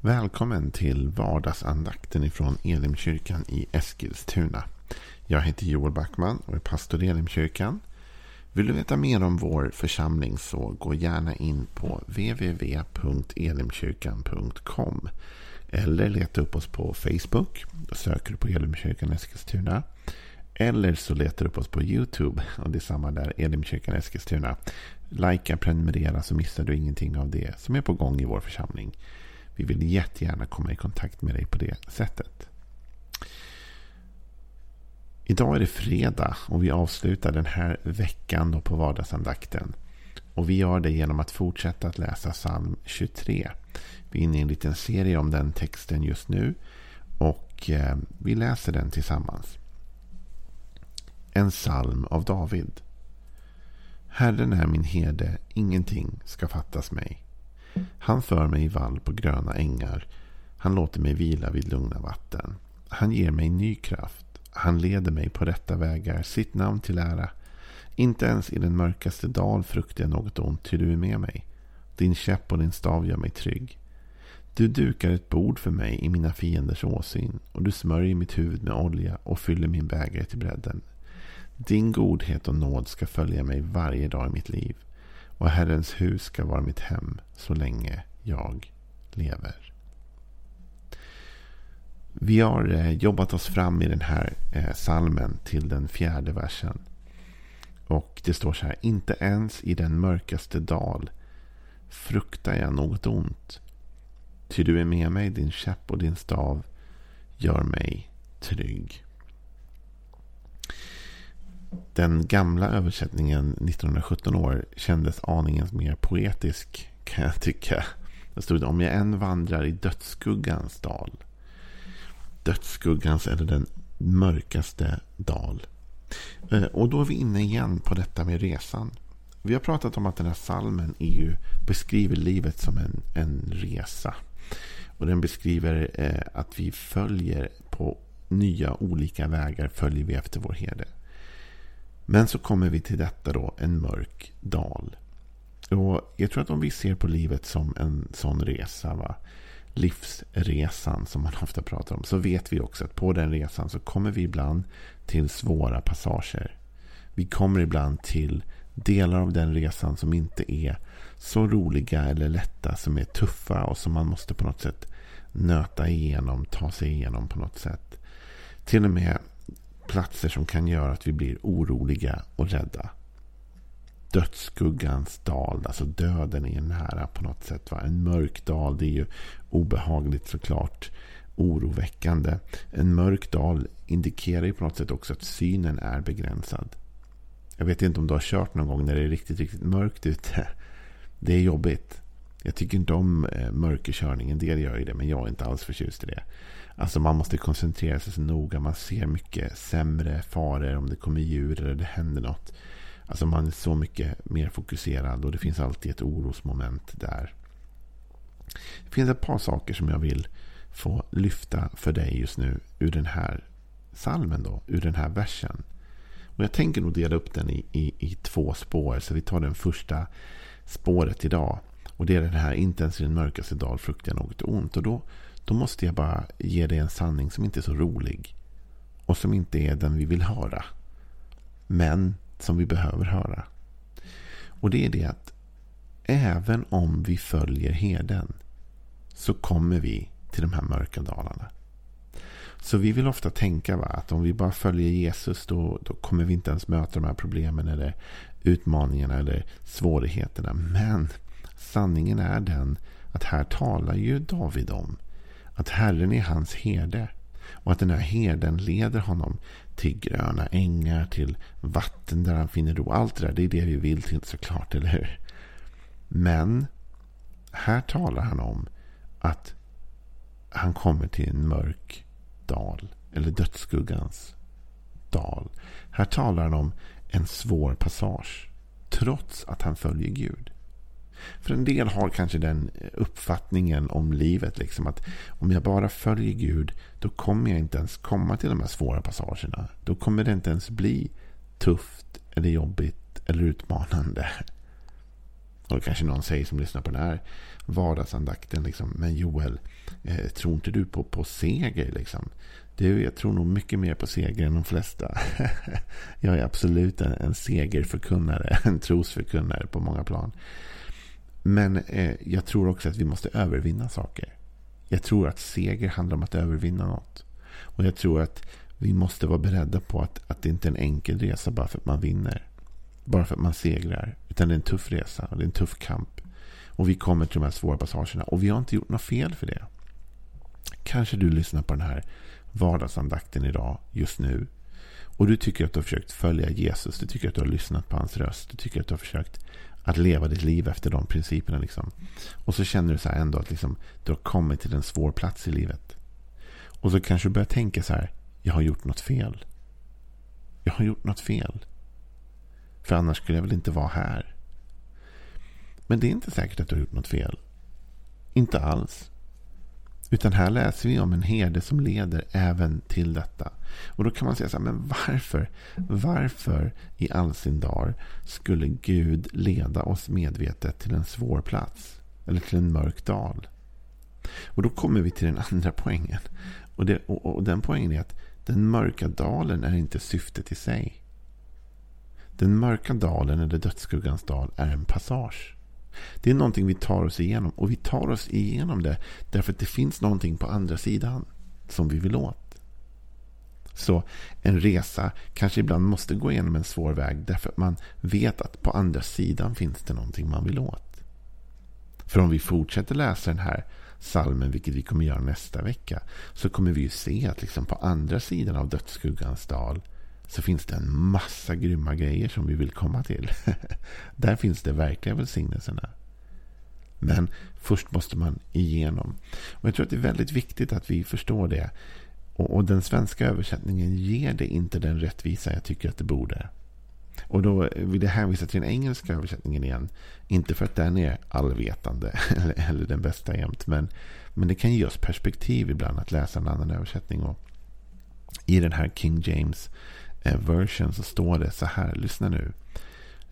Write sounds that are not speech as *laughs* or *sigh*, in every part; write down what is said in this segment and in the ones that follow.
Välkommen till vardagsandakten ifrån Elimkyrkan i Eskilstuna. Jag heter Joel Backman och är pastor i Elimkyrkan. Vill du veta mer om vår församling så gå gärna in på www.elimkyrkan.com eller leta upp oss på Facebook. Då söker du på Elimkyrkan Eskilstuna. Eller så letar du upp oss på YouTube. Och det är samma där, Elimkyrkan Eskilstuna. Lajka, prenumerera så missar du ingenting av det som är på gång i vår församling. Vi vill jättegärna komma i kontakt med dig på det sättet. Idag är det fredag och vi avslutar den här veckan då på vardagsandakten. Och vi gör det genom att fortsätta att läsa psalm 23. Vi är inne i en liten serie om den texten just nu. Och eh, vi läser den tillsammans. En psalm av David. Herren är min herde, ingenting ska fattas mig. Han för mig i vall på gröna ängar. Han låter mig vila vid lugna vatten. Han ger mig ny kraft. Han leder mig på rätta vägar, sitt namn till ära. Inte ens i den mörkaste dal fruktar jag något ont, ty du är med mig. Din käpp och din stav gör mig trygg. Du dukar ett bord för mig i mina fienders åsyn och du smörjer mitt huvud med olja och fyller min bägare till bredden. Din godhet och nåd ska följa mig varje dag i mitt liv och Herrens hus ska vara mitt hem så länge jag lever. Vi har eh, jobbat oss fram i den här eh, salmen till den fjärde versen. Och det står så här. Inte ens i den mörkaste dal fruktar jag något ont. Ty du är med mig, din käpp och din stav gör mig trygg. Den gamla översättningen 1917 år kändes aningen mer poetisk kan jag tycka. Det stod om jag än vandrar i dödsskuggans dal. Dödsskuggans eller den mörkaste dal. Eh, och då är vi inne igen på detta med resan. Vi har pratat om att den här salmen EU beskriver livet som en, en resa. Och den beskriver eh, att vi följer på nya olika vägar följer vi efter vår herde. Men så kommer vi till detta då, en mörk dal. Och jag tror att om vi ser på livet som en sån resa, va? livsresan som man ofta pratar om, så vet vi också att på den resan så kommer vi ibland till svåra passager. Vi kommer ibland till delar av den resan som inte är så roliga eller lätta, som är tuffa och som man måste på något sätt nöta igenom, ta sig igenom på något sätt. Till och med platser som kan göra att vi blir oroliga och rädda. Dödsskuggans dal, alltså döden är nära på något sätt. Va? En mörk dal, det är ju obehagligt såklart. Oroväckande. En mörk dal indikerar ju på något sätt också att synen är begränsad. Jag vet inte om du har kört någon gång när det är riktigt, riktigt mörkt ute. Det är jobbigt. Jag tycker inte om eh, mörkerkörning. En del gör ju det, men jag är inte alls förtjust i det. Alltså man måste koncentrera sig så noga. Man ser mycket sämre faror om det kommer djur eller det händer något. Alltså man är så mycket mer fokuserad och det finns alltid ett orosmoment där. Det finns ett par saker som jag vill få lyfta för dig just nu ur den här salmen då, ur den här versen. Och jag tänker nog dela upp den i, i, i två spår. Så vi tar den första spåret idag. Och det är det här, inte ens i den mörkaste dal fruktar jag något ont. Och då då måste jag bara ge dig en sanning som inte är så rolig. Och som inte är den vi vill höra. Men som vi behöver höra. Och det är det att även om vi följer heden så kommer vi till de här mörka dalarna. Så vi vill ofta tänka va, att om vi bara följer Jesus då, då kommer vi inte ens möta de här problemen eller utmaningarna eller svårigheterna. Men sanningen är den att här talar ju David om att Herren är hans herde. Och att den här herden leder honom till gröna ängar, till vatten där han finner ro. Allt det där, det är det vi vill till såklart, eller hur? Men här talar han om att han kommer till en mörk dal. Eller dödsskuggans dal. Här talar han om en svår passage. Trots att han följer Gud. För en del har kanske den eh, uppfattningen om livet. Liksom att om jag bara följer Gud. Då kommer jag inte ens komma till de här svåra passagerna. Då kommer det inte ens bli tufft eller jobbigt eller utmanande. *laughs* Och då kanske någon säger som lyssnar på den här vardagsandakten. Liksom, men Joel, eh, tror inte du på, på seger? Liksom? Du, jag tror nog mycket mer på seger än de flesta. *laughs* jag är absolut en, en segerförkunnare, *laughs* en trosförkunnare på många plan. Men eh, jag tror också att vi måste övervinna saker. Jag tror att seger handlar om att övervinna något. Och jag tror att vi måste vara beredda på att, att det inte är en enkel resa bara för att man vinner. Bara för att man segrar. Utan det är en tuff resa och det är en tuff kamp. Och vi kommer till de här svåra passagerna. Och vi har inte gjort något fel för det. Kanske du lyssnar på den här vardagsandakten idag, just nu. Och du tycker att du har försökt följa Jesus. Du tycker att du har lyssnat på hans röst. Du tycker att du har försökt att leva ditt liv efter de principerna. Liksom. Och så känner du så här ändå att liksom, du har kommit till en svår plats i livet. Och så kanske du börjar tänka så här. Jag har gjort något fel. Jag har gjort något fel. För annars skulle jag väl inte vara här. Men det är inte säkert att du har gjort något fel. Inte alls. Utan här läser vi om en herde som leder även till detta. Och då kan man säga så här, men varför? Varför i all sin dar skulle Gud leda oss medvetet till en svår plats? Eller till en mörk dal? Och då kommer vi till den andra poängen. Och, det, och, och den poängen är att den mörka dalen är inte syftet i sig. Den mörka dalen, eller dödsskuggans dal, är en passage. Det är någonting vi tar oss igenom. Och vi tar oss igenom det därför att det finns någonting på andra sidan som vi vill åt. Så en resa kanske ibland måste gå igenom en svår väg därför att man vet att på andra sidan finns det någonting man vill åt. För om vi fortsätter läsa den här salmen, vilket vi kommer göra nästa vecka, så kommer vi ju se att liksom på andra sidan av dödsskuggans dal så finns det en massa grymma grejer som vi vill komma till. *laughs* Där finns det verkliga välsignelserna. Men först måste man igenom. Och Jag tror att det är väldigt viktigt att vi förstår det. Och, och, den svenska översättningen ger det inte den rättvisa jag tycker att det borde. Och då vill jag hänvisa till den engelska översättningen igen. Inte för att den är allvetande *laughs* eller, eller den bästa jämt. Men, men det kan ge oss perspektiv ibland att läsa en annan översättning. Och I den här King James Eh, version så står det så här. Lyssna nu.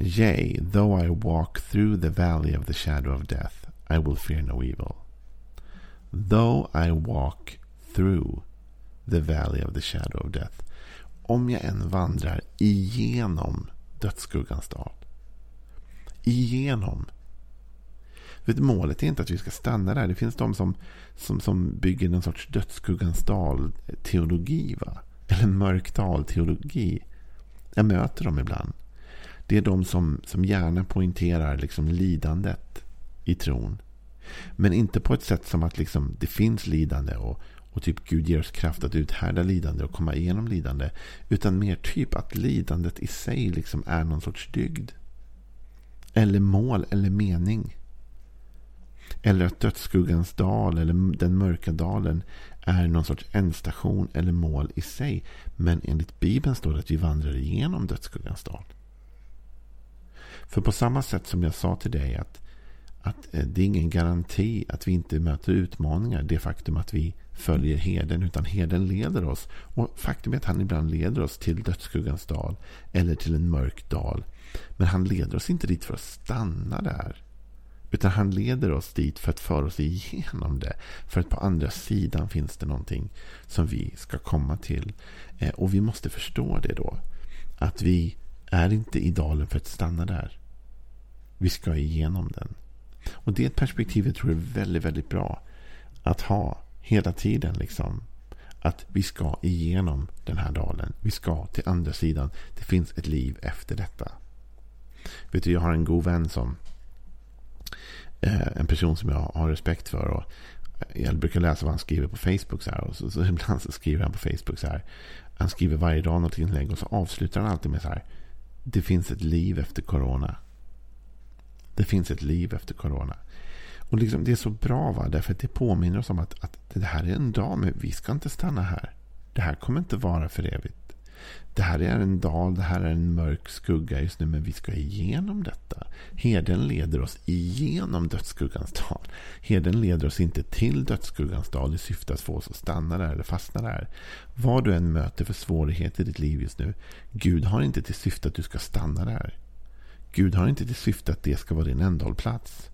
Yea, though I walk through the valley of the shadow of death, I will fear no evil. Though I walk through the valley of the shadow of death. Om jag än vandrar igenom dödsskuggans dal. Igenom. Vet, målet är inte att vi ska stanna där. Det finns de som, som, som bygger någon sorts dödsskuggans dal-teologi. Va? Eller mörktal teologi. Jag möter dem ibland. Det är de som, som gärna poängterar liksom lidandet i tron. Men inte på ett sätt som att liksom det finns lidande och, och typ Gud ger oss kraft att uthärda lidande och komma igenom lidande. Utan mer typ att lidandet i sig liksom är någon sorts dygd. Eller mål eller mening. Eller att dödsskuggans dal eller den mörka dalen är någon sorts ändstation eller mål i sig. Men enligt Bibeln står det att vi vandrar igenom dödsskuggans dal. För på samma sätt som jag sa till dig att, att eh, det är ingen garanti att vi inte möter utmaningar. Det faktum att vi följer heden. Utan heden leder oss. Och faktum är att han ibland leder oss till dödsskuggans dal. Eller till en mörk dal. Men han leder oss inte dit för att stanna där. Utan han leder oss dit för att föra oss igenom det. För att på andra sidan finns det någonting som vi ska komma till. Eh, och vi måste förstå det då. Att vi är inte i dalen för att stanna där. Vi ska igenom den. Och det perspektivet tror jag är väldigt, väldigt bra att ha hela tiden. liksom. Att vi ska igenom den här dalen. Vi ska till andra sidan. Det finns ett liv efter detta. Vet du, jag har en god vän som Eh, en person som jag har respekt för. Och eh, jag brukar läsa vad han skriver på Facebook. Så här, och så, så *laughs* ibland så skriver han på Facebook så här. Han skriver varje dag något inlägg och så avslutar han alltid med så här. Det finns ett liv efter corona. Det finns ett liv efter corona. Och liksom, det är så bra va? Därför att det påminner oss om att, att det här är en dag, men vi ska inte stanna här. Det här kommer inte vara för evigt det här är en dal, det här är en mörk skugga just nu, men vi ska igenom detta. Heden leder oss igenom dödsskuggans dal. Heden leder oss inte till dödsskuggans dal i syfte att få oss att stanna där eller fastna där. Vad du än möter för svårigheter i ditt liv just nu, Gud har inte till syfte att du ska stanna där. Gud har inte till syfte att det ska vara din ändhållplats.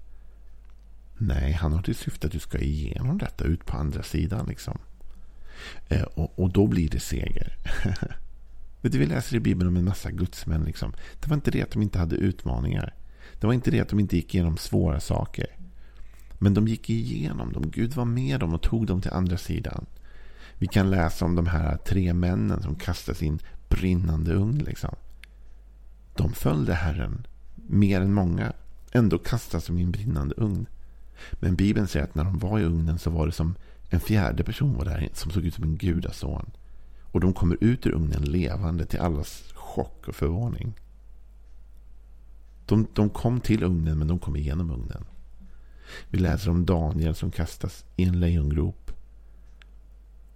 Nej, han har till syfte att du ska igenom detta ut på andra sidan. Liksom. Eh, och, och, då blir det seger. *laughs* Vet du, vi läser i Bibeln om en massa gudsmän. Liksom. Det var inte det att de inte hade utmaningar. Det var inte det att de inte gick igenom svåra saker. Men de gick igenom dem. Gud var med dem och tog dem till andra sidan. Vi kan läsa om de här tre männen som kastas sin brinnande ugn. Liksom. De följde Herren mer än många. Ändå kastas de i en brinnande ugn. Men Bibeln säger att när de var i ugnen så var det som en fjärde person var där som såg ut som en gudason. Och de kommer ut ur ugnen levande till allas chock och förvåning. De, de kom till ugnen men de kom igenom ugnen. Vi läser om Daniel som kastas i en lejongrop.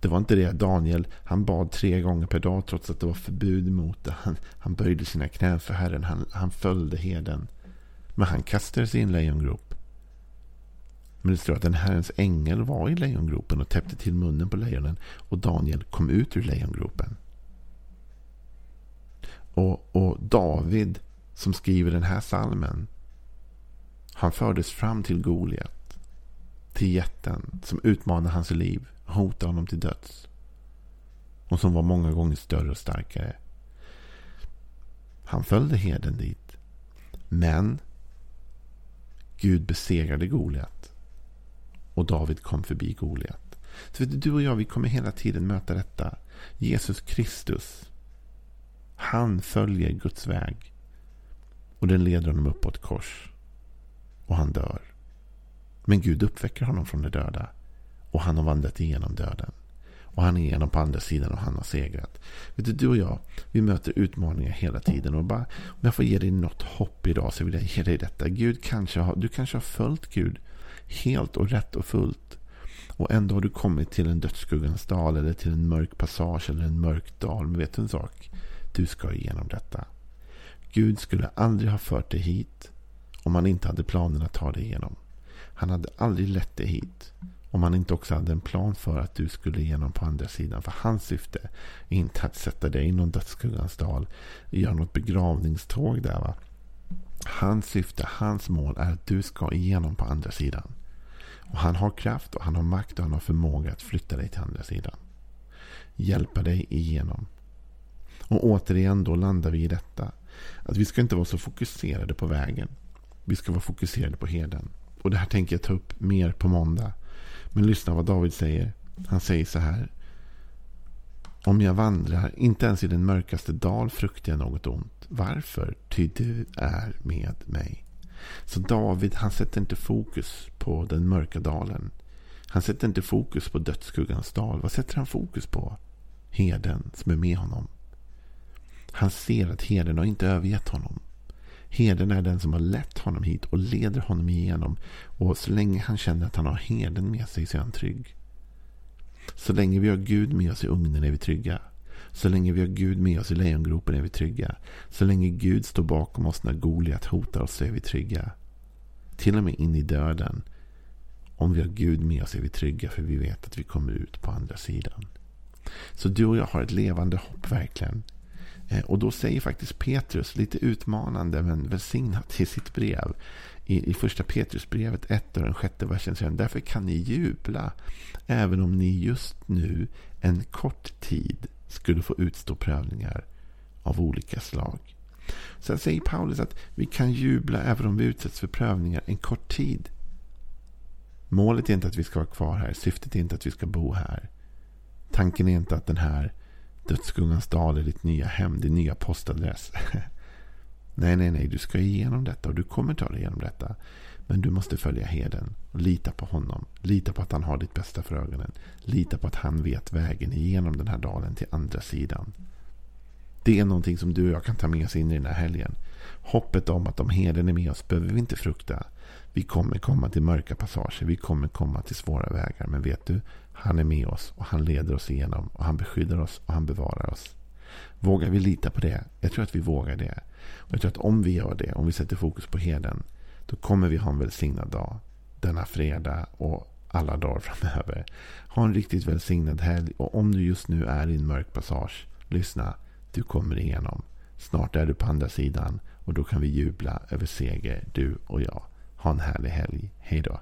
Det var inte det. Daniel han bad tre gånger per dag trots att det var förbud mot det. Han, han böjde sina knän för Herren. Han, han följde heden. Men han kastades i en lejongrop. Men det står att en Herrens ängel var i lejongropen och täppte till munnen på lejonen. Och Daniel kom ut ur lejongropen. Och, och David som skriver den här salmen. Han fördes fram till Goliat. Till jätten som utmanade hans liv. Hotade honom till döds. Och som var många gånger större och starkare. Han följde heden dit. Men Gud besegrade Goliat. Och David kom förbi Goliat. Så vet du, du och jag, vi kommer hela tiden möta detta. Jesus Kristus. Han följer Guds väg. Och den leder honom upp på ett kors. Och han dör. Men Gud uppväcker honom från de döda. Och han har vandrat igenom döden. Och han är igenom på andra sidan och han har segrat. Vet du, du och jag, vi möter utmaningar hela tiden. Och bara, om jag får ge dig något hopp idag så vill jag ge dig detta. Gud kanske har, du kanske har följt Gud helt och rätt och fullt. Och ändå har du kommit till en dödsskuggans dal eller till en mörk passage eller en mörk dal. Men vet du en sak? Du ska igenom detta. Gud skulle aldrig ha fört dig hit om han inte hade planen att ta dig igenom. Han hade aldrig lett dig hit om han inte också hade en plan för att du skulle igenom på andra sidan. För hans syfte är inte att sätta dig i någon dödsskuggans dal. Göra något begravningståg där. Va? Hans syfte, hans mål är att du ska igenom på andra sidan. Och han har kraft och han har makt och han har förmåga att flytta dig till andra sidan. Hjälpa dig igenom. Och återigen då landar vi i detta. Att vi ska inte vara så fokuserade på vägen. Vi ska vara fokuserade på herden. Och det här tänker jag ta upp mer på måndag. Men lyssna vad David säger. Han säger så här. Om jag vandrar, inte ens i den mörkaste dal fruktar jag något ont. Varför? Ty du är med mig. Så David, han sätter inte fokus på den mörka dalen. Han sätter inte fokus på dödsskuggans dal. Vad sätter han fokus på? Heden som är med honom. Han ser att herden har inte övergett honom. Herden är den som har lett honom hit och leder honom igenom. Och så länge han känner att han har herden med sig så är han trygg. Så länge vi har Gud med oss i ugnen är vi trygga. Så länge vi har Gud med oss i lejongropen är vi trygga. Så länge Gud står bakom oss när Goliat hotar oss så är vi trygga. Till och med in i döden. Om vi har Gud med oss är vi trygga för vi vet att vi kommer ut på andra sidan. Så du och jag har ett levande hopp verkligen. Eh, och då säger faktiskt Petrus, lite utmanande men välsignat i sitt brev. I, i första Petrusbrevet 1 och den sjätte versen säger han, därför kan ni jubla. Även om ni just nu en kort tid skulle få utstå prövningar av olika slag. Sen säger Paulus att vi kan jubla även om vi utsätts för prövningar en kort tid. Målet är inte att vi ska vara kvar här. Syftet är inte att vi ska bo här. Tanken är inte att den här Dödsskuggans dal är ditt nya hem, din nya postadress. *laughs* nej, nej, nej. Du ska igenom detta och du kommer ta dig igenom detta. Men du måste följa heden och lita på honom. Lita på att han har ditt bästa för ögonen. Lita på att han vet vägen igenom den här dalen till andra sidan. Det är någonting som du och jag kan ta med oss in i den här helgen. Hoppet om att om heden är med oss behöver vi inte frukta. Vi kommer komma till mörka passager. Vi kommer komma till svåra vägar. Men vet du, han är med oss och han leder oss igenom. Och han beskyddar oss och han bevarar oss. Vågar vi lita på det? Jag tror att vi vågar det. Och jag tror att om vi gör det, om vi sätter fokus på heden. Då kommer vi ha en välsignad dag. Denna fredag och alla dagar *laughs* framöver. Ha en riktigt välsignad helg. Och om du just nu är i en mörk passage. Lyssna. Du kommer igenom. Snart är du på andra sidan. Och då kan vi jubla över seger, du och jag. Ha en härlig helg. Hej då.